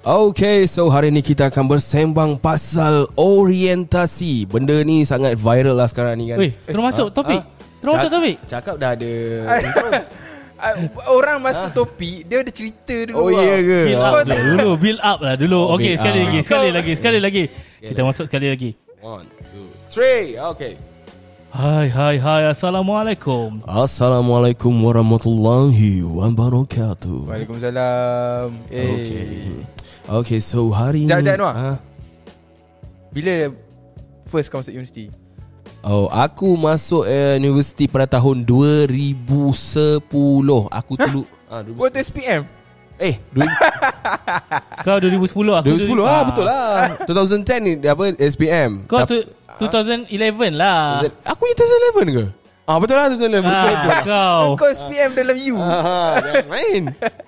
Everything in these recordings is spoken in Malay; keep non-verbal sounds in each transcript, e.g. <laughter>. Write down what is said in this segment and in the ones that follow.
Okay, so hari ni kita akan bersembang pasal orientasi. Benda ni sangat viral lah sekarang ni kan. Weh, terus masuk topik. Terus masuk topik. Cakap dah ada. <laughs> Ah, Orang masuk topik Dia ada cerita oh dulu iya tau. ke? Build up dulu, dulu Build up lah dulu Oh, Okay sekali up. lagi Sekali lagi Sekali lagi Kita masuk sekali lagi One, two, three. Okay. Hai hai hai Assalamualaikum Assalamualaikum warahmatullahi wabarakatuh. Waalaikumsalam eh, Okay. Okay, so hari Sekejap, ni. sekejap, Noah. Ah. Bila First kau masuk universiti Oh, aku masuk uh, universiti pada tahun 2010. Aku dulu ah 2010. Waktu SPM Eh, 2000, <laughs> Kau 2010 aku 2010 ah betul lah. 2010 ni apa SPM. Kau tu 2011 lah Aku ni 2011 ke? Ah betul lah 2011. ah, Kau Kau SPM dalam U Ah, jangan main. <laughs>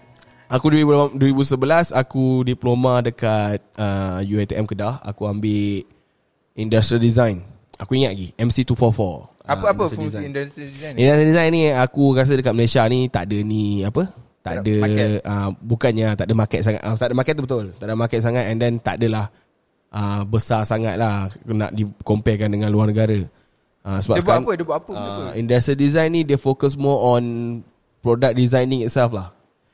Aku 2000 2011 aku diploma dekat uh, UiTM Kedah. Aku ambil industrial design. Aku ingat lagi MC244. Ah, Apa-apa industrial fungsi design. industri design ni Industrial design ni aku rasa dekat Malaysia ni tak ada ni apa? Tak Tak ada market. uh, bukannya tak ada market sangat. Uh, tak ada market tu betul. Tak ada market sangat and then tak adalah uh, besar sangat lah nak di-comparekan dengan luar negara. Uh, sebab Dia buat sekarang apa Dia buat apa uh, industrial design ni dia fokus more on product designing itself lah.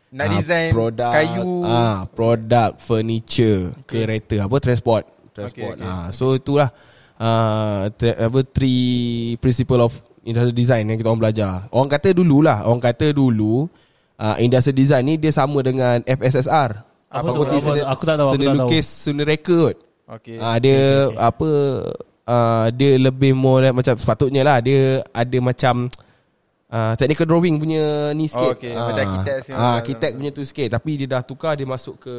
Nak Ah, design produk, Kayu. ah produk furniture okay. kereta apa transport. Transport Okay, okay. ah so itulah uh, tra- apa three principle of industrial design yang kita orang belajar. Orang kata dululah orang kata dulu uh, industrial design ni dia sama dengan FSSR Apa tu? Apa- Seni, aku tak tahu, aku Seni. Lukis Seni Reka kot. Okay. Ah dia apa uh, dia lebih more like macam sepatutnya lah dia ada macam uh, technical drawing punya ni sikit. Oh, okay. Macam architect sikit. Ah architect punya tu sikit tapi dia dah tukar dia masuk ke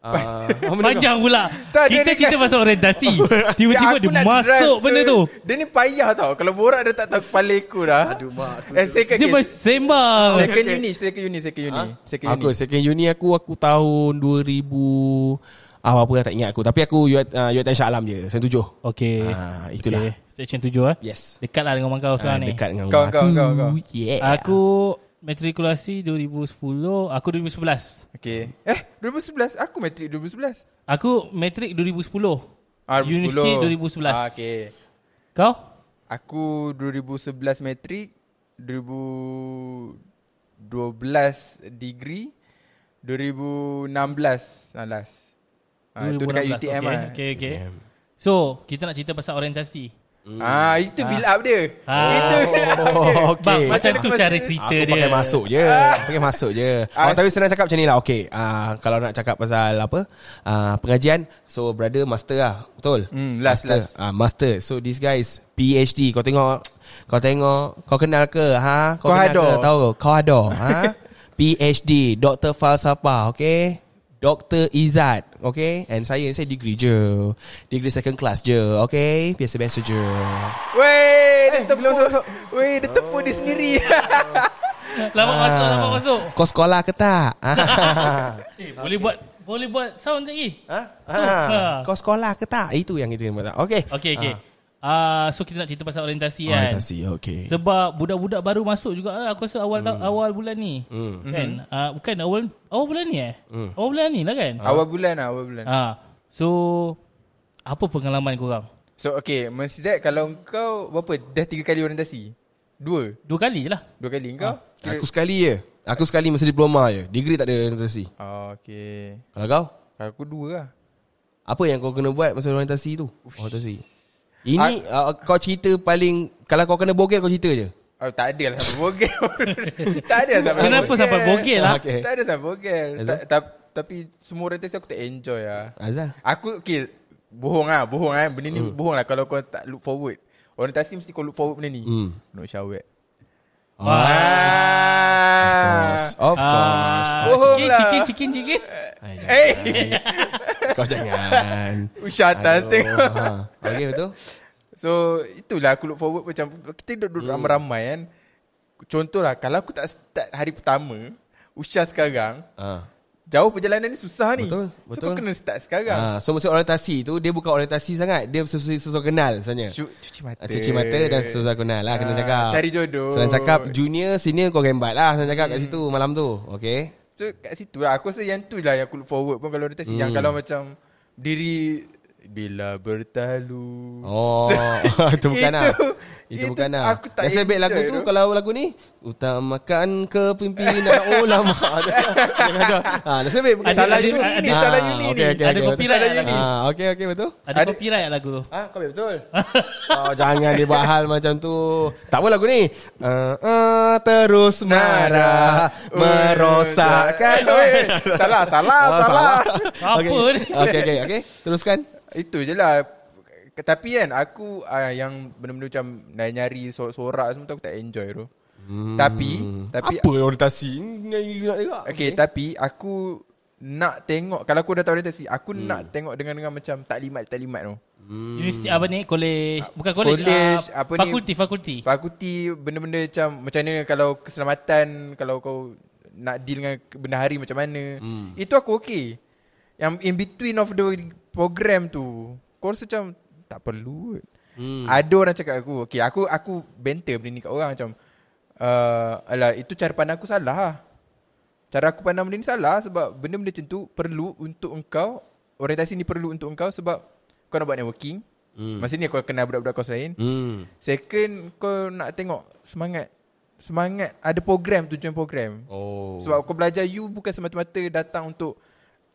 <laughs> uh, Panjang pula Tak, dia Kita dekat- cerita pasal orientasi <laughs> Tiba-tiba Aku dia masuk drive benda ke- tu Dia ni payah tau Kalau borak dia tak tahu kepala aku dah Aduh mak aku. Eh second Dia okay. bersembang Second uni Second uni Second uni Second Aku uni second uni aku aku tahun 2000 ah apa dah tak ingat aku tapi aku UiT uh, Shah Alam je sen tujuh. Okay Ah, itulah. okay. Section 7 eh Yes. Dekat lah dengan kau Ah, sekarang ni dekat dengan Kau, kau, aku. kau, kau. Yeah. Aku matrikulasi 2010 Aku 2011 Okay Eh 2011 Aku matrik 2011 Aku matrik 2010 Ah, 2010. Universiti 2011 ah, Okay Kau? Aku 2011 matrik 2012 degree 2016 ah, last ah, Itu dekat 2016. UTM okay, lah okay, okay. So Kita nak cerita pasal orientasi Ah itu build up dia. Ah. Itu build up dia. Oh, Bang okay. macam Macam tu cara cerita Aku dia pakai masuk je Pakai masuk je Ah. oh, Tapi senang cakap macam ni lah Okay uh, Kalau nak cakap pasal apa uh, Pengajian So brother master lah Betul Hmm, last, master. last. Uh, master So this guy is PhD Kau tengok Kau tengok Kau kenal ke ha? Kau, Kau kenal ada. ke Tahu ke Kau ada ha? <laughs> PhD Doktor falsafah Okay Dr. Izzat Okay And saya Saya degree je Degree second class je Okay Biasa-biasa je Weh, dia tepuk. masuk, masuk. Weh, dia tepuk dia sendiri. <laughs> Lama masuk Lama masuk Kau sekolah ke tak? <laughs> eh, Boleh buat Boleh buat sound lagi Ha? Ha. Ha. Kau sekolah ke tak? Itu yang kita nak. Okey. Okay okay Ah, So kita nak cerita pasal orientasi kan Orientasi, okey. Sebab budak-budak baru masuk juga ah, Aku rasa awal hmm. awal bulan ni Hmm. Kan Ah, Bukan awal Awal bulan ni eh Awal bulan ni lah kan awal bulan lah, awal bulan. Ah, So Apa pengalaman korang? So, okay. Mesti that kalau kau berapa? Dah tiga kali orientasi? Dua? Dua kali je lah Dua kali kau? Kira- Aku sekali je. Aku sekali masa diploma je. Degree tak ada orientasi. Oh, okay. Kalau kau? Kalau aku dua lah. Apa yang kau kena buat masa orientasi tu? Orientasi. Ini uh, kau cerita paling kalau kau kena bogel kau cerita je. Oh, tak ada lah sampai bogel. <laughs> tak ada lah sampai Kenapa bogel. sampai bogel lah? Okay. Tak ada sampai bogel. Ta- ta- Tapi semua orientasi aku tak enjoy lah. Azal. Aku, okay. Bohong lah, bohong lah. Benda ni bohong lah kalau kau tak look forward. Orientasi mesti kau look forward benda ni. Hmm. No shower. Ah. Of course. Of Ah, course. Bohong Cikin, lah. cikin, cikin, cikin Eh, <laughs> Kau jangan. <laughs> usah atas tengok. ha. Okey betul? So itulah aku look forward macam kita duduk Hmm. ramai-ramai kan. Contohlah kalau aku tak start hari pertama, Usha sekarang, Ha. jauh perjalanan ni susah ni. Betul, So betul. kau kena start sekarang. Ha, so mesti orientasi tu dia bukan orientasi sangat, dia sesuai sesuai kenal sebenarnya. Cu- cuci mata. Ah, Cuci mata dan sesuai kenal lah kena Ah, cakap. Cari jodoh. Senang cakap junior senior kau gembat lah senang cakap kat situ malam tu. Okay. So kat situ lah Aku rasa yang tu lah Yang aku look forward pun Kalau orientasi hmm. Yang kalau macam Diri Bila bertalu Oh, <laughs> itu bukan lah. Itu, itu bukan lah. aku tak baik lagu tu tu. kalau lagu ni utamakan kepimpinan <laughs> ulama. ha, nasib baik bukan Ada- Salah ada- uni ada- ni Salah ni okey, Ada copyright betul. lah lagu. Ah, okey okey betul. Ada Ada- copyright lagu tu. Ah, kau betul. <laughs> oh, jangan dibuat hal macam tu. Tak apa lagu ni. Uh, uh, terus marah merosakkan. Salah Salah Salah Apa ni? Okey okey okey. Teruskan. Itu je lah Tapi kan Aku uh, Yang benda-benda macam Nyari sorak semua tu Aku tak enjoy tu hmm. Tapi Tapi apa orientasi? Nyanyi nak dengar. Okay, tapi aku nak tengok kalau aku dah tahu orientasi, aku Hmm. nak tengok dengan dengan macam taklimat taklimat tu. Universiti apa ni? College. Bukan college. College, ah, apa ni? fakulti, fakulti. Fakulti benda-benda macam macam mana kalau keselamatan, kalau kau nak deal dengan benda hari macam mana. Hmm. Itu aku okay. Yang in between of the program tu, kau rasa macam tak perlu. Hmm. Ada orang cakap aku, okay, aku aku banter benda ni kat orang macam uh, alah itu cara pandang aku salah lah. Cara aku pandang benda ni salah sebab benda-benda macam tu perlu untuk engkau orientasi ni perlu untuk engkau sebab kau nak buat networking. Hmm. Maksudnya kau kenal budak-budak kau lain. Hmm. Second kau nak tengok semangat semangat ada program tujuan program. Oh. Sebab kau belajar you bukan semata-mata datang untuk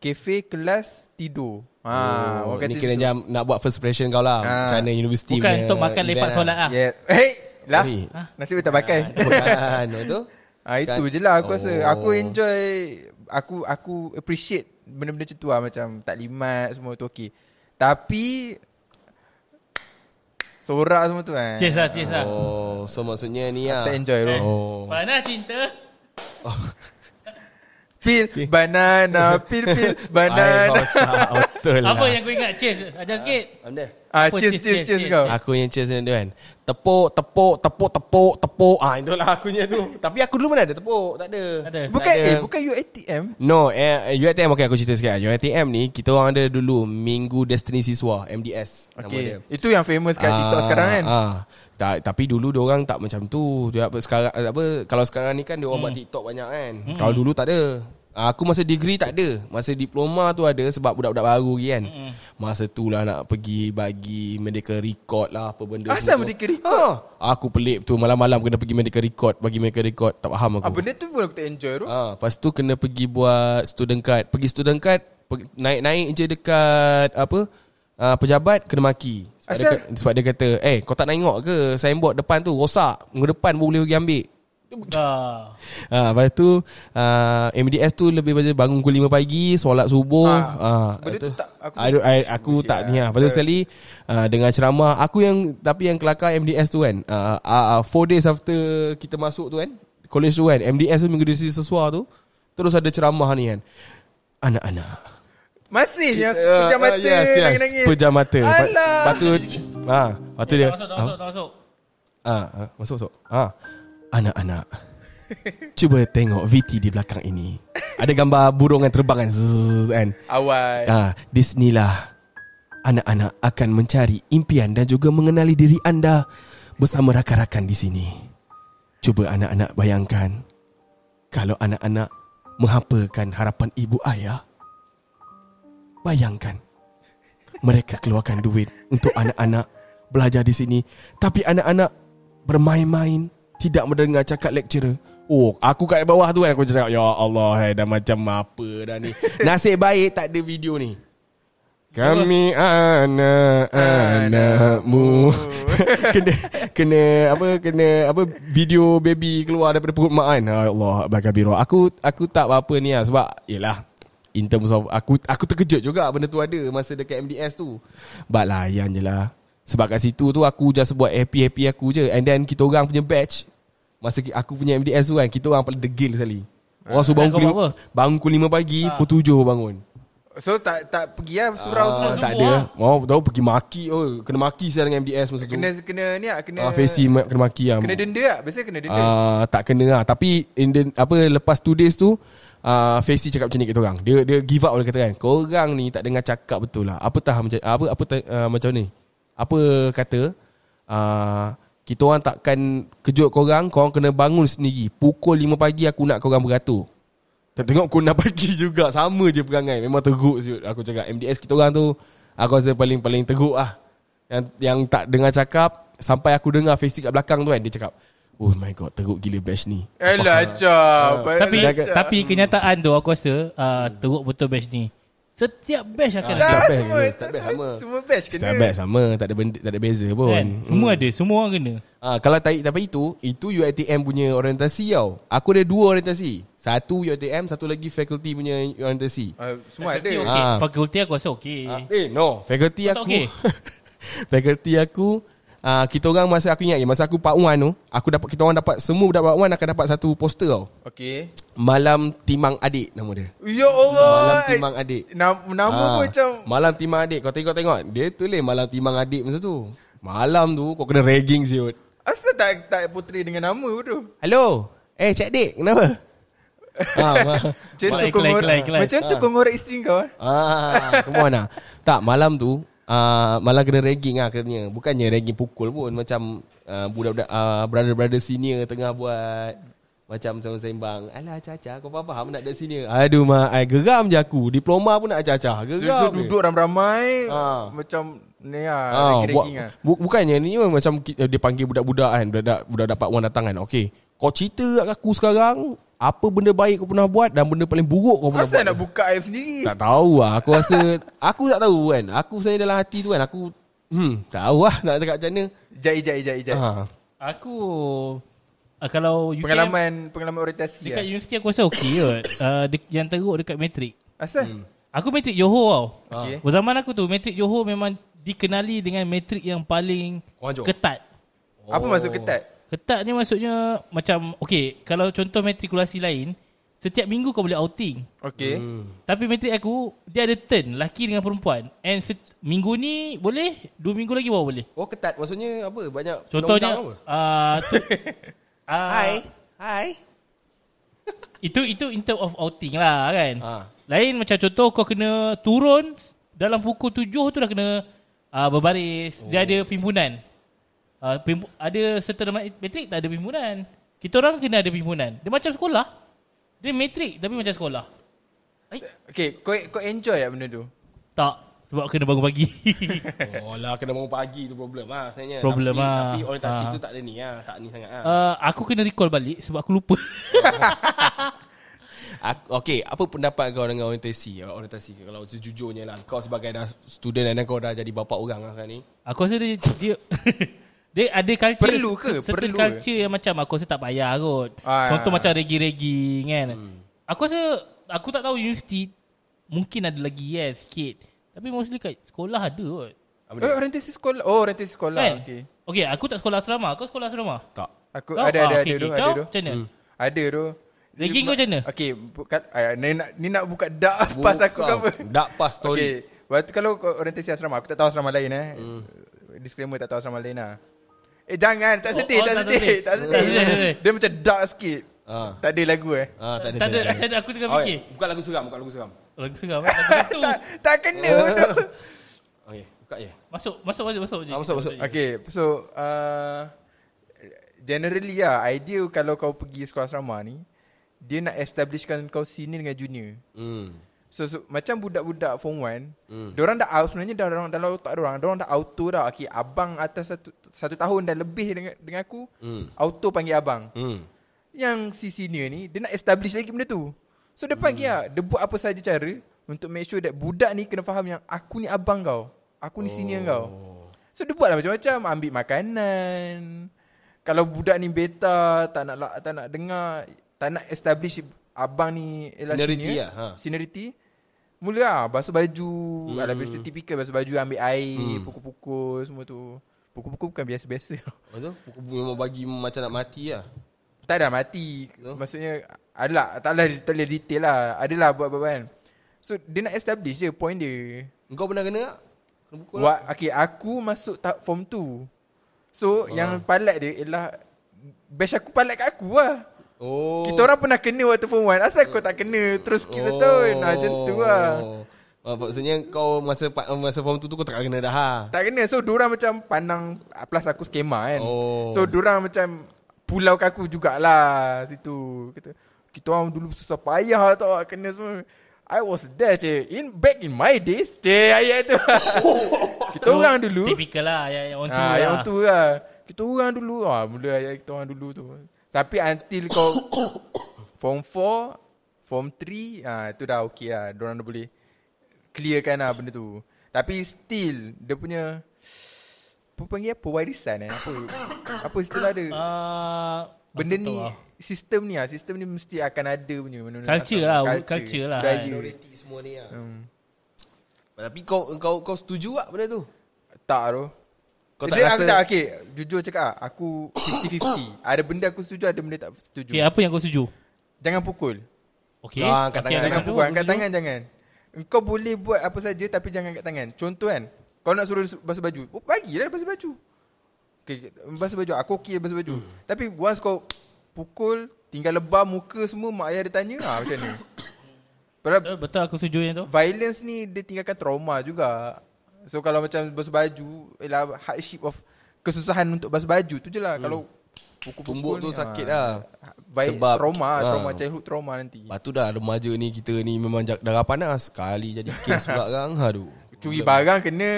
kafe, kelas, tidur. Ha, oh, orang ni kata kira tu. macam nak buat first impression kau lah. Ah. Macam mana universiti Bukan punya untuk makan lepak solat lah. Yeah. Hey, lah. Sorry. Nasib tak pakai. Bukan. Betul? <laughs> Ha, itu je lah aku rasa. Oh. Aku enjoy aku aku appreciate benda-benda macam tu lah macam taklimat semua tu okey. Tapi sorak semua tu kan. Cheers lah, cheers lah. Oh, so maksudnya ni lah. Tak enjoy tu. Oh. Mana cinta? Pil banana, pil pil <laughs> banana. betul lah. Apa yang kau ingat? Cheers. Ajar sikit. Ah, Apa cheers cheers, cheers cheers, cheers cheers? kau. Aku yang cheers ni tu kan. Tepuk, tepuk, tepuk, tepuk, tepuk. Ah, itulah aku punya tu. <laughs> Tapi aku dulu mana ada tepuk? Tak ada. Ada. Bukan Tak ada. eh bukan UATM. No, eh, UiTM okay aku cerita sikit. UiTM ni kita orang ada dulu Minggu Destiny Siswa MDS nama dia. Okey. Itu yang famous kat TikTok sekarang kan. Ah, tak, tapi dulu dia orang tak macam tu. Dia apa sekarang apa kalau sekarang ni kan dia orang buat TikTok banyak kan. Kalau dulu tak ada. Ah, Aku masa degree tak ada Masa diploma tu ada Sebab budak-budak baru lagi kan Masa tu lah nak pergi Bagi medical record lah Apa benda Asal semua tu. medical record? ha, Aku pelik tu Malam-malam kena pergi medical record Bagi medical record Tak faham aku Ah benda tu pun aku tak enjoy tu. Ah, lepas tu kena pergi buat student card. Pergi student card, pergi- naik-naik je dekat apa? Ah, pejabat kena maki. Sebab dia, Asal? ka- sebab dia kata, "Eh, kau tak tengok ke signboard depan tu rosak. Minggu depan pun boleh pergi ambil." Ah, lepas tu ah, MDS tu lebih pada bangun pukul 5 pagi, solat subuh. Ah, Ah, benda tu tak- aku- I, I, aku Bullshit tak lah. ni lah. Lepas tu So- sekali ah, dengan ceramah aku yang tapi yang kelakar MDS tu kan. Ah, ah, 4 days after kita masuk tu kan, college tu kan, MDS tu minggu desi sesuar tu terus ada ceramah ni kan. Anak-anak. Masih yang Ah, pejam ah, mata yes, yes, nangis-nangis. Pejam mata. Alah. Lepas tu ah, lepas tu dia Tak masuk, tak masuk, tak masuk. Ah, ah, masuk masuk. Ah. Anak-anak. Cuba tengok VT di belakang ini. Ada gambar burung yang terbang kan. Zzz, kan. Awal. Ah, di sinilah anak-anak akan mencari impian dan juga mengenali diri anda bersama rakan-rakan di sini. Cuba anak-anak bayangkan kalau anak-anak menghampakan harapan ibu ayah. Bayangkan mereka keluarkan duit untuk anak-anak belajar di sini, tapi anak-anak bermain-main, tidak mendengar cakap lecturer. Oh, aku kat bawah tu kan aku cakap, ya Allah, hai, dah macam apa dah ni. <laughs> Nasib baik tak ada video ni. Kami anak-anakmu <laughs> kena kena apa kena apa video baby keluar daripada perut mak kan. Ya Allah, bakabiro. Aku aku tak apa-apa ni lah sebab yalah in terms of aku aku terkejut juga benda tu ada masa dekat MDS tu. But layan je lah. Sebab kat situ tu aku just buat happy-happy aku je and then kita orang punya batch masa aku punya MDS tu kan kita orang paling degil sekali. Orang suruh bangun pukul lima, bangun pukul 5 pagi, Ah. pukul 7 bangun. So tak tak pergi lah surau semua. Ah, tak semua. ada. Mau tahu pergi maki. Oh, kena maki saya dengan MDS masa tu. Kena kena ni ah kena Ah, Facy ma- kena maki lah. kena denda ah. Biasa kena denda. Ah, tak kena lah. Tapi in the, apa lepas 2 days tu uh, Facy cakap macam ni kita orang. Dia dia give up dia kata kan. Korang ni tak dengar cakap betul lah. Apa tah macam apa apa uh, macam ni. Apa kata uh, kita orang takkan kejut korang, korang kena bangun sendiri. Pukul 5 pagi aku nak korang beratur. Tak tengok 6 pagi juga Sama je perangai Memang teruk siut Aku cakap MDS kita orang tu Aku rasa paling-paling teruk lah Yang yang tak dengar cakap Sampai aku dengar face kat belakang tu kan Dia cakap Oh my god teruk gila batch ni Elah cap Tapi Sedangkan- tapi kenyataan tu aku rasa uh, teruk betul batch ni. Setiap batch akan Ah, ada. setiap batch semua, kena, setiap batch semua, sama. semua batch kena Setiap batch sama Tak ada benda, tak ada beza pun Kan? Semua ada, semua orang kena. Ah, kalau tak tapi itu, itu UiTM punya orientasi tau. Aku ada dua orientasi. Satu UiTM, satu lagi faculty punya orientasi. Ah, Semua ada Fakulti okey. Ah. Fakulti aku rasa okey. Ah, eh no, faculty Kau aku. okey? <laughs> faculty aku ah kita orang masa aku ingat je masa aku part 1 tu, aku dapat kita orang dapat semua budak part 1 akan dapat satu poster tau. Okay Malam Timang Adik nama dia. Ya Allah Malam Timang Adik. Nama, nama Ah, pun macam Malam Timang Adik Kau tengok-tengok Dia tulis Malam Timang Adik masa tu Malam tu Kau kena ragging siut Asal tak tak portray dengan nama tu Hello Eh Cik Dik Kenapa <laughs> ah, ma- Macam tu kau kelai, ngor- kelai, kelai. Macam tu kau ngorek isteri kau eh? ah, Come on lah Tak malam tu uh, Malam kena ragging lah Kerana Bukannya ragging pukul pun Macam uh, Budak-budak uh, Brother-brother senior Tengah buat Macam sembang-sembang Alah Caca Kau faham nak ada senior Aduh mak I geram je aku Diploma pun nak Caca Geram so duduk ramai-ramai Ah. Macam Ni lah Ah, lah bu, bukannya ni macam dia panggil budak-budak kan budak budak dapat orang datang kan. Okey. Kau cerita kat aku sekarang apa benda baik kau pernah buat dan benda paling buruk kau pernah Asal buat. nak buka aib sendiri Tak tahu lah Aku rasa <laughs> Aku tak tahu kan Aku sebenarnya dalam hati tu kan Aku Hmm Tahu lah Nak cakap macam mana Ijat ijat ijat ijat ha. Aku uh, kalau UKM, Pengalaman Pengalaman orientasi dekat lah. universiti aku rasa okey kot. <coughs> Uh, de- yang teruk dekat matrik. Asal Hmm. Aku matrik Johor tau. Okay. Oh, zaman aku tu matrik Johor memang dikenali dengan matrik yang paling Konjo. ketat. Apa maksud ketat Ketat ni maksudnya macam okey, kalau contoh matrikulasi lain, setiap minggu kau boleh outing. Okay hmm. Tapi matrik aku dia ada turn lelaki dengan perempuan. And set, minggu ni boleh, dua minggu lagi baru boleh. Oh ketat Maksudnya apa Banyak Contohnya apa? uh, tu, uh, Hai Hai Itu itu in term of outing lah kan. ha. Lain macam contoh kau kena turun dalam pukul tujuh tu dah kena uh, berbaris. Oh. Dia ada pimpinan. Uh, pimp- ada serta matrik tak ada pimpinan. Kita orang kena ada pimpinan. Dia macam sekolah. Dia matrik tapi macam sekolah. Okay kau, kau enjoy tak benda tu Tak. Sebab kena bangun pagi. <laughs> Oh lah Kena bangun pagi tu problem lah sebenarnya Problem tapi, lah. Tapi orientasi Ah. tu tak ada ni lah Tak ni sangat lah uh, aku kena recall balik sebab aku lupa. <laughs> Aku, okay, apa pendapat kau dengan orientasi? Orientasi kalau sejujurnya lah. Kau sebagai dah student dan kau dah jadi bapa orang lah sekarang ni. aku rasa dia dia, <laughs> dia ada culture Perlu ke? certain Perlu ke? culture yang macam aku rasa tak payah kot. Ah. Contoh macam regi-regi kan. Aku rasa aku tak tahu universiti mungkin ada lagi ya sikit. Tapi mostly kat sekolah ada kot. Oh orientasi sekolah Oh orientasi sekolah Kan? Okay Okay, aku tak sekolah asrama. Kau sekolah asrama? Tak. Aku Kau? ada Ah, ada okay, ada tu okay. ada Kau tu macam mana? Ada tu Ranking kau macam mana? Okay bukan, ah, ni, nak, ni nak buka dak pas aku ke apa Tak pas story. Okay Waktu kalau orientasi asrama Aku tak tahu asrama lain eh Disclaimer tak tahu asrama lain lah Eh jangan Tak Oh, sedih oh, tak tak sedih sedih. Tak Tak sedih, tak sedih. sedih Dia macam dark sikit Ah. Tak ada lagu eh Ah, tak ada. Tak ada, macam mana aku tengah fikir. Bukan lagu seram, bukan lagu seram. Lagu seram. <laughs> Lagu tu. tak, tak kena <laughs> tu Okay, buka je. Masuk, masuk, masuk, masuk. je. Ah, masuk, masuk. Okay so uh, Generally lah Idea kalau kau pergi sekolah asrama ni Dia nak establishkan kau senior dengan junior Hmm. So, so macam budak-budak form 1 Hmm. hmm. Diorang dah out Sebenarnya dah dalam, dalam otak diorang Diorang dah auto dah Okay abang atas satu Satu tahun dah lebih dengan, dengan aku Hmm. Auto panggil abang Hmm. Yang si senior ni Dia nak establish lagi benda tu So dia panggil lah Dia buat apa saja cara Untuk make sure that Budak ni kena faham yang Aku ni abang kau Aku ni senior kau So dia buat lah macam-macam Ambil makanan Kalau budak ni beta Tak nak tak nak dengar Tak nak establish Abang ni ialah Seniority senior, lah, ha. Seniority Mula lah Basuh baju hmm. Alah biasa typical Basuh baju ambil air Hmm. Pukul-pukul Semua tu Pukul-pukul bukan biasa-biasa <laughs> Lepas tu, pukul memang bagi macam nak mati lah. Tak dah mati So? Maksudnya Adalah Tak boleh, tak boleh detail lah Adalah buat-buat kan So dia nak establish je Point dia Kau pernah kena tak? Kena pukul tak? What, okay, aku masuk tak form 2. So, oh. yang palat dia ialah batch aku palat kat aku lah. Oh. Kita orang pernah kena waktu form 1. Asal kau tak kena terus kita oh. tahun. Nah, macam tu lah. Ah, maksudnya kau masa masa form tu tu kau tak kena dah ha. Tak kena. So, diorang macam pandang plus aku skema kan. Oh. So, diorang macam pulau aku jugalah situ. Kata, Kita orang dulu susah payah tau Kena semua I was there cik in Back in my days Cik ayat tu <laughs> Kita orang dulu Typical lah Yang, yang on tour Ah, lah. yang tu lah. Kita orang dulu ah, mula ayat kita orang dulu tu. Tapi until kau <coughs> form 4, form 3, ah tu dah okey lah. Diorang dah boleh clearkan lah benda tu. Tapi still dia punya apa panggil apa warisan eh apa apa istilah dia <coughs> Ah, benda ni lah. sistem ni ah sistem ni mesti akan ada punya benda Culture lah, culture lah. budaya. Minoriti semua ni lah. Hmm. Tapi kau kau kau setuju tak benda tu? Tak tu. Kau tak Jadi, rasa aku tak okay, jujur cakap ah, aku 50-50. ada benda aku setuju, ada benda tak setuju. Okay, apa yang kau setuju? Jangan pukul. Okay. Jangan angkat tangan. Jangan pukul, angkat tangan jangan. Kau boleh buat apa saja tapi jangan angkat tangan. Contoh kan, kau nak suruh basuh baju. Oh, bagilah basuh baju. Okay, basuh baju. Aku okey basuh baju. Tapi once kau pukul, tinggal lebam muka semua, mak ayah dia tanya, ah macam ni. <coughs> Padahal Betul, betul aku setuju yang tu. violence ni dia tinggalkan trauma juga. So kalau macam basuh baju, ialah hardship of kesusahan untuk basuh baju tu je lah. Kalau pukul-pukul tu ni, sakit ah, lah. Baik, Sebab, trauma, ah. trauma childhood trauma nanti. Lepas tu dah remaja ni kita ni memang jak- darah panas Sekali jadi kes <laughs> pula kan Aduh Curi barang kena.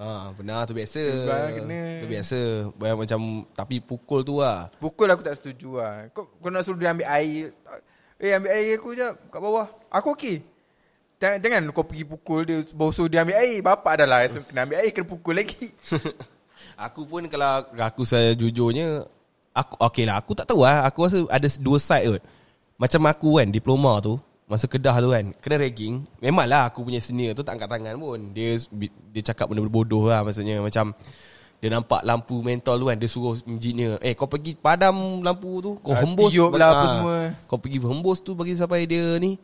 Ha, benar tu biasa. Curi barang kena. Tu biasa. Banyak macam tapi pukul tu lah. Pukul aku tak setuju lah. Kau, kau nak suruh dia ambil air. Eh ambil air aku je kat bawah. Aku okey. Jangan, jangan kau pergi pukul dia suruh dia ambil air. Bapak dah lah. So, kena ambil air kena pukul lagi. <laughs> aku pun kalau aku saya jujurnya aku okey lah aku tak tahu lah aku rasa ada dua side kot. Macam aku kan diploma tu masa Kedah tu kan kena ragging memanglah aku punya senior tu tak angkat tangan pun dia dia cakap benda bodoh lah maksudnya macam dia nampak lampu mentol tu kan dia suruh engineer eh kau pergi padam lampu tu kau Ah, hembus tiup lah apa ah, semua. kau pergi hembus tu bagi sampai dia ni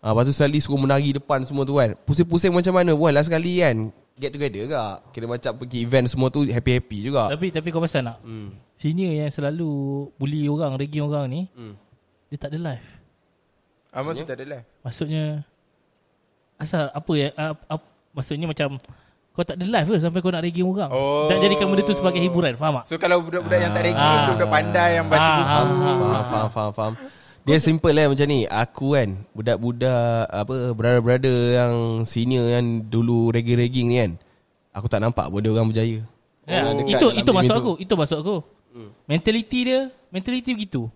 ah, lepas tu sekali suruh menari depan semua tu kan pusing-pusing macam mana pun lah sekali kan get together ke kira macam pergi event semua tu happy-happy juga Tapi tapi kau pasal nak hmm. Senior yang selalu Bully orang Ragging orang ni Hmm. Dia tak ada life Ah, maksud tak ada lah. Maksudnya Asal apa ya uh, uh, Maksudnya macam Kau tak ada life ke Sampai kau nak ragging orang Oh. Tak jadikan benda tu sebagai hiburan Faham tak? So kalau budak-budak yang tak ni Ah. budak-budak pandai yang baca Ah, buku. ah, Faham, faham, faham, faham. Dia simple lah macam ni. Aku kan, budak-budak, apa, brother-brother yang senior yang dulu ragging-ragging ni kan. Aku tak nampak pun dia orang berjaya. Ya, Oh, dekat itu itu masuk aku. Itu masuk aku. Mentality dia, mentality begitu.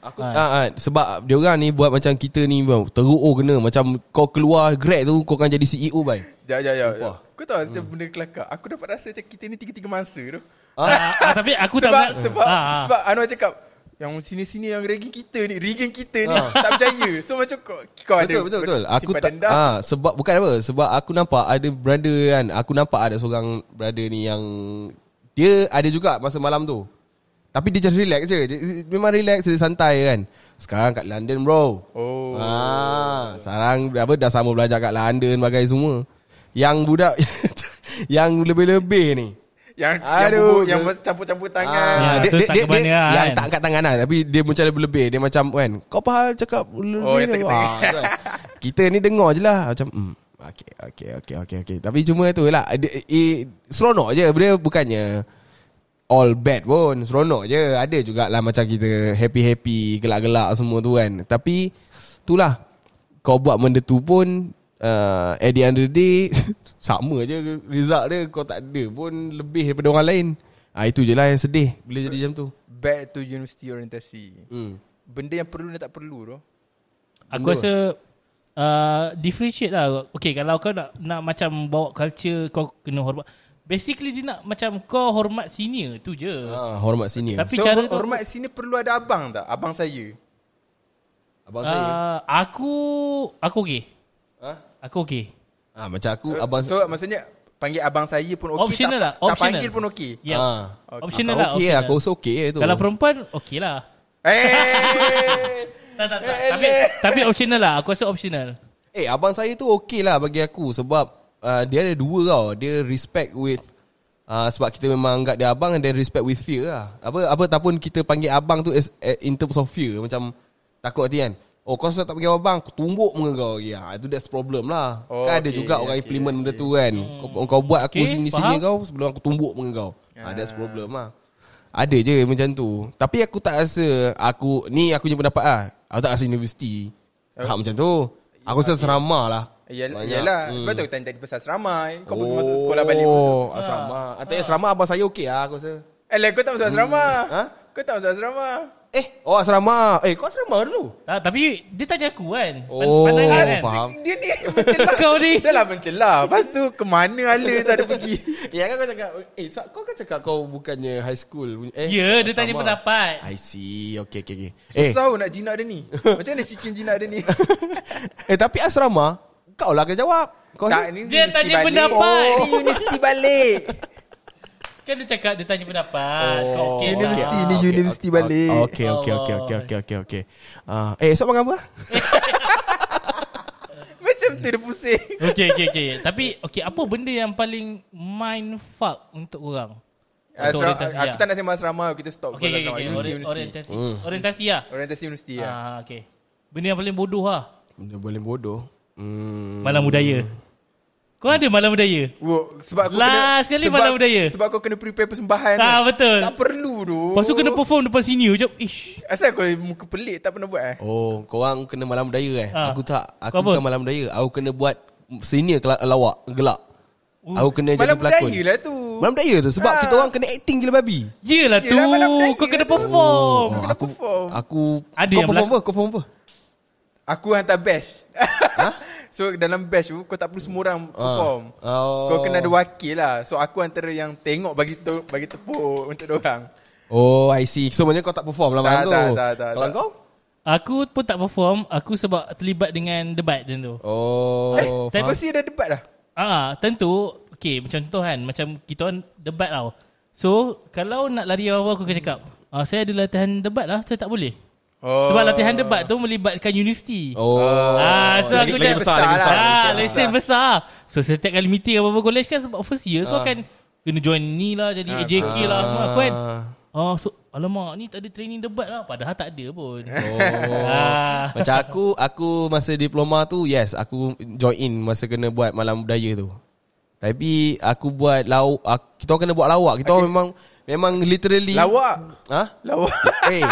Aku ah. Ah, sebab dia orang ni buat macam kita ni teruk oh kena macam kau keluar grad tu kau akan jadi CEO bai. Jap, jap, jap. Sumpah. Kau tahu macam benda kelakar. Aku dapat rasa macam kita ni tiga-tiga masa tu. Ah, ah, tapi aku tak sebab nak- sebab ah, ah. sebab Anwar cakap yang sini-sini yang rigging kita ni, rigging kita ni Ah. tak percaya. So macam kau kau ada betul betul betul. Aku tak dendam. ah sebab bukan apa sebab aku nampak ada brother kan. Aku nampak ada seorang brother ni yang dia ada juga masa malam tu. Tapi dia just relax je. Dia, memang relax dia santai kan. Sekarang kat London bro. Oh. Ah, sekarang apa dah sama belajar kat London bagai semua. Yang budak <laughs> yang lebih-lebih ni. Yang Aduh, yang, bubuk, yang dia- campur-campur Ah, tangan. Ya, dia, dia, tak dia, dia, yang kan? tak angkat tangan lah Tapi dia macam lebih-lebih Dia macam kan Kau pahal cakap Oh, yang tak ah, kan. <laughs> Kita ni dengar je lah. Macam hmm, Okay, okay, okay, okay, okay. Tapi cuma tu lah. Dia, eh, Seronok je. Dia bukannya All bad pun. Seronok je. Ada jugalah macam kita Happy-happy Gelak-gelak semua tu kan. Tapi Itulah Kau buat benda tu pun uh, At the end of the day <laughs> Sama je Result dia Kau tak ada pun Lebih daripada orang lain ah, Itu je lah yang sedih Bila jadi macam tu Back to university orientasi. hmm. Benda yang perlu dan tak perlu tu. Aku Benda. rasa uh, differentiate lah. Okay, kalau kau nak nak macam bawa culture kau kena hormat. Basically dia nak macam kau hormat senior tu je. ah, Hormat senior Tapi so cara kau- hormat sini perlu ada abang tak? Abang saya. Abang saya Uh, aku aku okey. ha? Aku okey. ah, Macam aku Abang So maksudnya panggil abang saya pun okey Optional tak, lah, tak optional. panggil pun okey. Ya. Yeah. ah. Okay. Optional Ah, lah. Okay optional. aku okay je tu Kalau perempuan okey lah. Eh. <laughs> Tak tak tak. Eh, tapi leh. tapi optional lah. Aku rasa optional. Eh abang saya tu okey lah bagi aku Sebab uh, dia ada dua tau Dia respect with uh, Sebab kita memang anggap dia abang Dan respect with fear lah Apa apa ataupun kita panggil abang tu as, eh, In terms of fear Macam takut nanti kan Oh kau tak panggil abang Aku tumbuk muka kau ya, Itu that's problem lah Oh, Kan ada okay, juga orang okay, implement okay. benda tu kan kau, kau buat aku Okay, sini-sini faham. kau Sebelum aku tumbuk muka kau ah. Ah. That's problem lah ada je macam tu Tapi aku tak rasa Aku Ni aku punya pendapat lah Aku tak rasa universiti Tahap macam tu Aku rasa asrama lah Yalah, yalah. Hmm. Sebab tu tanya tadi pasal asrama. Kau pergi masuk sekolah balik. Oh asrama Atau asrama abang saya okey lah aku rasa Eh, lah, kau tak masuk asrama. Ha? Kau tak masuk asrama. Eh Oh asrama Eh kau asrama dulu Tak, tapi dia tanya aku kan. Oh, kan. faham. Dia ni <laughs> mencelah. Kau ni. Dah lah mencelah. Lepas tu ke mana Ala tak ada pergi. <laughs> Ya kan kau cakap Eh Sak, kau kan cakap kau bukannya high school Eh Ya, dia tanya pendapat. I see Okay okay, okay. Eh Susah nak jinak dia ni. Macam mana chicken jinak dia ni? <laughs> Eh tapi asrama Kau lah kena jawab kau tak, ni Dia tanya balik. pendapat. Oh, ni universiti balik. Kan dia cakap dia tanya pendapat. Oh, okey Universiti ni okay, universiti okay, balik. Okay okay okay okay okay okay okay. Ah, eh esok makan apa? <laughs> Macam tu dia pusing. <laughs> Okey, okey, okey. Tapi, okey, apa benda yang paling mind fuck untuk orang? Asra- orientasi aku lah. tak nak sembang asrama. Kita stop. Okey, okey, asrama. okey. Universiti, Ori- universiti. Orientasi. Hmm. Orientasi lah. Orientasi universiti ya. Ah, okey. Benda yang paling bodoh lah. Benda boleh bodoh. Hmm. Malam budaya. Kau ada malam budaya? Wow, sebab aku Last kena sekali sebab, malam budaya. Sebab kau kena prepare persembahan. Ah, tu. betul. Tak perlu tu. Lepas tu kena perform depan senior Macam Ish Asal kau muka pelik tak pernah buat eh? Oh, korang kena malam budaya eh? Ah. Aku tak. Aku Kau apa? bukan malam budaya. Aku kena buat senior kelak, lawak, gelak. Aku kena jadi Malam pelakon. budaya lah tu. Malam budaya tu sebab Ah. kita orang kena acting gila babi. Yelah tu Yelah, malam budaya Kau kena tu. perform Oh, kena aku perform. aku Ada kau perform apa? Kau perform apa? Aku hantar bash. <laughs> so dalam bash tu kau tak perlu semua orang perform. Oh. Kau kena ada wakil lah. So aku antara yang tengok bagi tu bagi tepuk untuk orang. Oh, I see. So maknanya kau tak perform lah Tak, malam tu. tak, tak, tak, Kalau tak. kau? Aku pun tak perform Aku sebab terlibat dengan debat macam tu Oh, Eh, year dah debat dah. Ah, tentu Okay macam contoh kan Macam kita orang debat tau So Kalau nak lari awal Aku akan cakap ah, Saya ada latihan debat lah Saya tak boleh Oh. Sebab latihan debat tu Melibatkan universiti Oh. Ah, so aku lagi, besar, lagi besar. Ah, lagi lesen besar. So setiap kali meeting apa-apa college kan sebab first year kau Ah. kan kena join ni lah jadi Ah, AJK lah semua kan. Ah. Oh, so alamak ni tak ada training debat lah padahal tak ada pun. Oh. ah. Macam aku Aku masa diploma tu Yes Aku join in Masa kena buat malam budaya tu Tapi Aku buat lau aku, Kita kena buat lawak Kita orang memang Memang literally Lawak. Ha? Lawak. Eh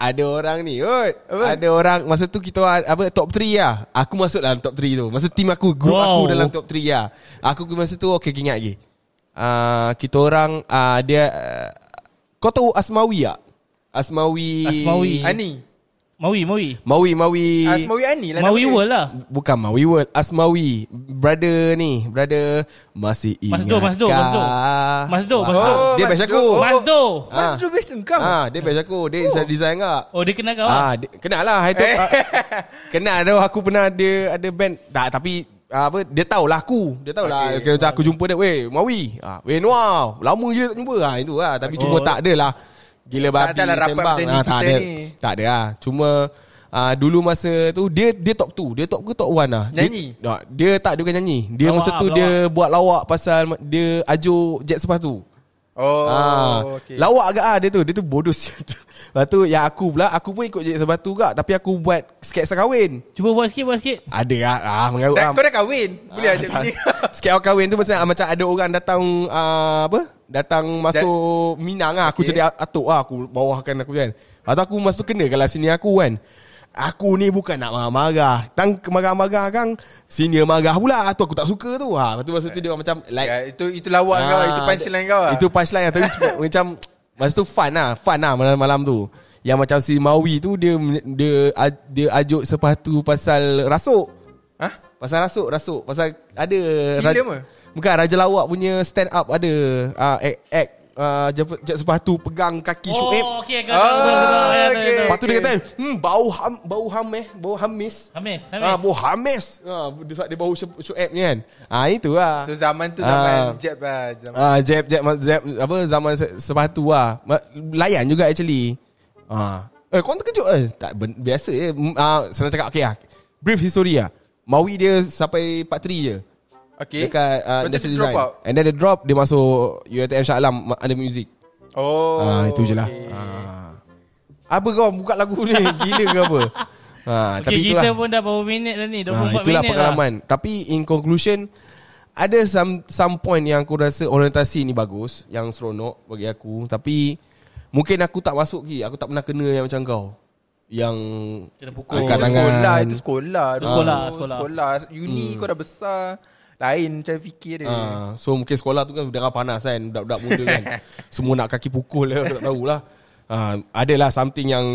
ada orang ni Ot. Ada orang Masa tu kita apa, Top 3 lah Aku masuk dalam top 3 tu Masa team aku Group Wow. aku dalam top 3 lah Aku masa tu Okay ingat lagi uh, Kita orang uh, Dia uh, Kau tahu Asmawi tak? Asmawi Asmawi. Ani. Mawi, Mawi. Mawi Mawi Asmawi Ani lah. Mawi nama. World lah. Bukan Mawi World Asmawi Brother ni Brother Masih ingat Masdo, Masdo, Masdo. Masdo, Masdo. Oh, Dia Masdo. aku Oh. Mazdo. Mas tu best kau. Ah, Dia batch aku Dia oh. design kak Oh, dia kenal kau Ah, ah. dia, kenal lah Hai tu. Eh. ah, kenal tu aku pernah ada ada band. Tak tapi ah, apa dia tahulah aku. Dia tahulah Okay. okay. kira aku jumpa dia, weh, Mawi. Ah, weh Noah, lama je tak jumpa ah itu lah. Tapi cuma Oh. tak adalah gila Tak babi adalah rapat sembang. macam ni Ah, tak kita ada. ni. Tak ada lah. Cuma ah, dulu masa tu dia dia top 2, dia top ke top 1 lah. Nyanyi? Dia, tak, dia tak dia bukan nyanyi. Dia Lawak, masa tu lawak. dia buat lawak pasal dia ajuk jet sepatu. Oh, ah, okay. Lawak agak ah dia tu Dia tu bodoh <laughs> sial tu Lepas tu yang aku pula Aku pun ikut je sebatu gak Tapi aku buat sketsa kahwin. Cuba buat sikit, buat sikit. Ada lah. Ah, mengarut Dah, ah. kau dah kahwin? Boleh Ah, ajak tak. <laughs> kahwin tu macam, macam ada orang datang ah, Apa? Datang masuk Minang lah. Aku Okay. jadi atuk lah. Aku bawahkan aku kan. Lepas tu aku masa tu kena Kalau sini aku kan. Aku ni bukan nak marah-marah. Tang marah-marah kan Senior marah pula. Tu aku tak suka tu. Ha, Lepas tu masa tu dia macam Like Ya, itu itu lawak Ah, kau, itu punchline kau lah. Itu punchline lah. Tapi <laughs> macam Masa tu fun lah Fun lah malam-malam tu Yang macam si Maui tu Dia dia dia ajuk sepatu pasal rasuk Hah? Pasal rasuk Rasuk Pasal ada Filem ke? Bukan Raja Lawak punya stand up ada uh, Act, act uh, jep, jep sepatu Pegang kaki Syuib Oh, okey. Kau Ah, okey. tahu. Lepas tu dia Okay. kata Hmm bau ham Bau ham eh Bau hamis Hamis, Ah, Hamis. bau hamis ah, dia, dia bau Syuib ni kan Ah itu lah So zaman tu zaman Ah. jab lah. Zaman. Ah, jab, jab, jab, apa zaman se- sepatu lah. Ma- Layan juga actually. Ah. Eh, kau terkejut eh? Tak, biasa je. Mm, Ah, senang cakap, okay lah. Brief history lah. Maui dia sampai part 3 je. Okay. Dekat uh, Industrial dia drop Design. out. And then dia drop, dia masuk UiTM Shah Alam under music. Oh. ah, itu je lah. okay. Ah. Apa kau buka lagu ni? <laughs> Gila ke apa? Ah, Okey, tapi itulah. kita pun dah berapa minit dah ni? 24 Ha, itulah minit pengalaman. Tapi in conclusion ada some some point yang aku rasa orientasi ni bagus, yang seronok bagi aku. Tapi mungkin aku tak masuk lagi. Aku tak pernah kena yang macam kau. yang Kena Itu pukul. Angkat tangan. sekolah Itu sekolah Itu sekolah, sekolah. sekolah Uni kau dah besar Lain cara fikir dia Ah, so mungkin sekolah tu kan udara panas kan Budak-budak muda kan <laughs> Semua nak kaki pukul lah Aku tak tahulah uh, Adalah something yang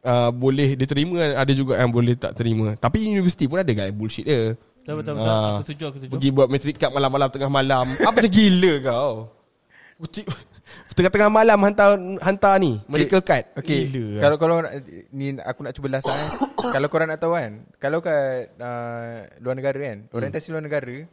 uh, Boleh diterima Ada juga yang boleh tak terima Tapi universiti pun ada kan Bullshit dia Betul betul betul. Ah. Aku setuju aku setuju. Pergi buat matric card malam-malam Tengah malam Apa macam gila kau Putih- Tengah-tengah malam hantar hantar ni medical card. Okay Gila. Kalau kalau nak- ni aku nak cuba last eh. <coughs> kalau korang nak tahu kan, kalau kat uh, luar negara kan, orientasi luar negara,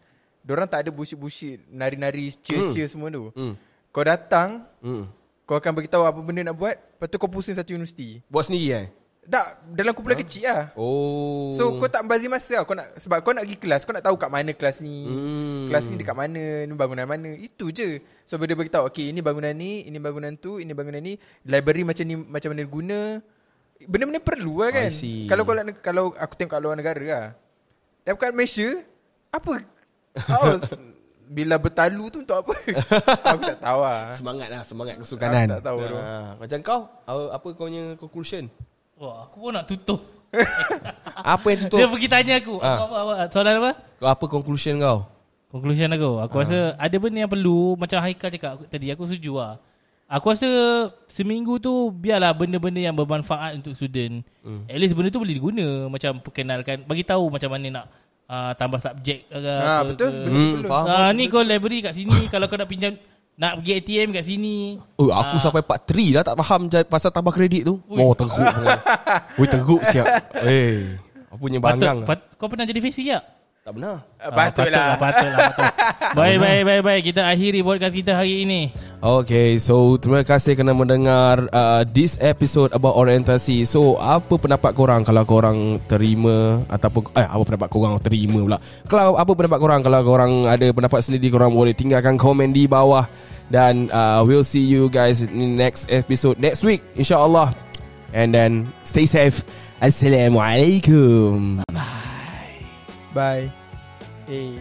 orang tak ada bullshit-bullshit, nari-nari, cheer-cheer semua tu. Hmm. Kau datang, hmm. kau akan beritahu apa benda nak buat, lepas tu kau pusing satu universiti. buat sendiri eh. Tak, dalam kumpulan kecil lah. Oh. So kau tak bazir masa lah. kau nak sebab kau nak pergi kelas, kau nak tahu kat mana kelas ni. Hmm. Kelas ni dekat mana, ni bangunan mana. Itu je. So dia beritahu, okay ini bangunan ni, ini bangunan tu, ini bangunan ni, library macam ni macam mana guna. Benda-benda perlu lah kan. Kalau kau nak kalau aku tengok kat luar negara lah. Tapi kat Malaysia, apa? Oh, bila bertalu tu untuk apa? <laughs> aku tak tahu lah. semangat lah semangat kesukanan. Aku tak tahu tu. Ah, macam kau apa apa kau punya conclusion? Wah, aku pun nak tutup. <laughs> Apa yang Dia tutup? pergi tanya aku. Ah. Apa, apa, apa, soalan apa? Kau apa conclusion kau? Conclusion aku. Aku rasa ada benda yang perlu macam Haikal cakap tadi aku setuju lah. Aku rasa seminggu tu biarlah benda-benda yang bermanfaat untuk student. Hmm. At least benda tu boleh diguna macam perkenalkan bagi tahu macam mana nak uh, tambah subjek ke Ha, apa betul. ke. Hmm, faham. Ah ni kau library kat sini <laughs> kalau kau nak pinjam nak pergi ATM kat sini. Oh, aku Ah. sampai part 3 dah tak faham pasal tambah kredit tu. Ui. Oh, teruk. Oi, <laughs> teruk siap. Eh, apa punya Patut, bangang. pat, kau pernah jadi face tak? Tak benar. Ah, Patutlah. Patutlah, patut. <laughs> Baik, baik, baik, baik. Kita akhiri podcast kita hari ini. Okay, so terima kasih kerana mendengar uh, this episode about orientasi. So, apa pendapat korang kalau korang terima ataupun eh apa pendapat korang terima pula. Kalau apa pendapat korang kalau korang ada pendapat sendiri korang boleh tinggalkan komen di bawah dan uh, we'll see you guys in next episode next week insyaallah. And then stay safe. Assalamualaikum. Bye. Eh.